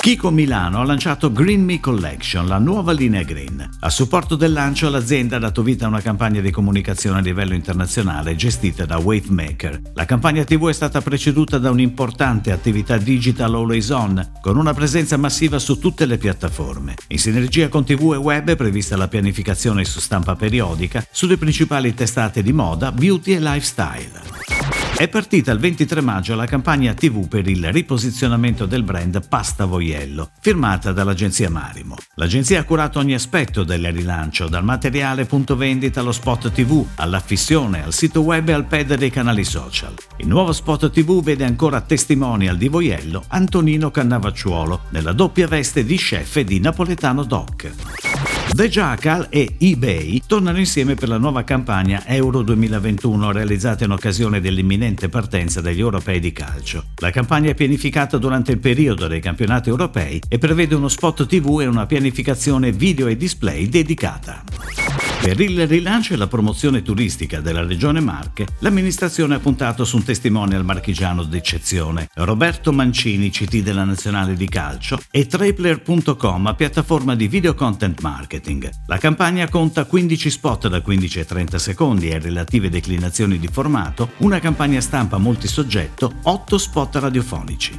Kiko Milano ha lanciato Green Me Collection, la nuova linea green. A supporto del lancio l'azienda ha dato vita a una campagna di comunicazione a livello internazionale gestita da Wavemaker. La campagna TV è stata preceduta da un'importante attività digital always on, con una presenza massiva su tutte le piattaforme. In sinergia con TV e web è prevista la pianificazione su stampa periodica sulle principali testate di moda, beauty e lifestyle. È partita il 23 maggio la campagna TV per il riposizionamento del brand Pasta Voiello, firmata dall'agenzia Marimo. L'agenzia ha curato ogni aspetto del rilancio, dal materiale punto vendita allo spot TV, all'affissione, al sito web e al pad dei canali social. Il nuovo spot TV vede ancora testimonial di Voiello Antonino Cannavacciuolo, nella doppia veste di chef e di napoletano doc. The Jackal e eBay tornano insieme per la nuova campagna Euro 2021 realizzata in occasione dell'imminente partenza degli europei di calcio. La campagna è pianificata durante il periodo dei campionati europei e prevede uno spot TV e una pianificazione video e display dedicata. Per il rilancio e la promozione turistica della regione Marche, l'amministrazione ha puntato su un testimonial marchigiano d'eccezione, Roberto Mancini, CT della Nazionale di Calcio, e Trapler.com, piattaforma di video content marketing. La campagna conta 15 spot da 15 a 30 secondi e relative declinazioni di formato, una campagna stampa multisoggetto, 8 spot radiofonici.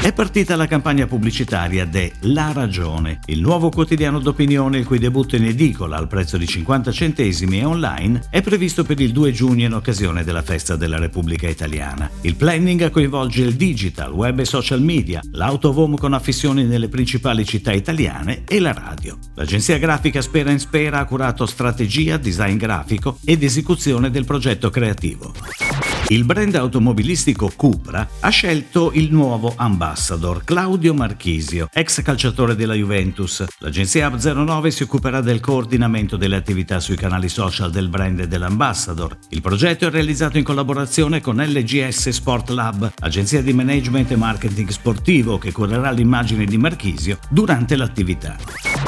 È partita la campagna pubblicitaria de La Ragione, il nuovo quotidiano d'opinione il cui debutto in edicola al prezzo di 50 centesimi e online è previsto per il 2 giugno in occasione della festa della Repubblica Italiana. Il planning coinvolge il digital, web e social media, l'auto home con affissioni nelle principali città italiane e la radio. L'agenzia grafica Spera in Spera ha curato strategia, design grafico ed esecuzione del progetto creativo. Il brand automobilistico Cupra ha scelto il nuovo ambassador Claudio Marchisio, ex calciatore della Juventus. L'agenzia Hub09 si occuperà del coordinamento delle attività sui canali social del brand e dell'ambassador. Il progetto è realizzato in collaborazione con LGS Sport Lab, agenzia di management e marketing sportivo che curerà l'immagine di Marchisio durante l'attività.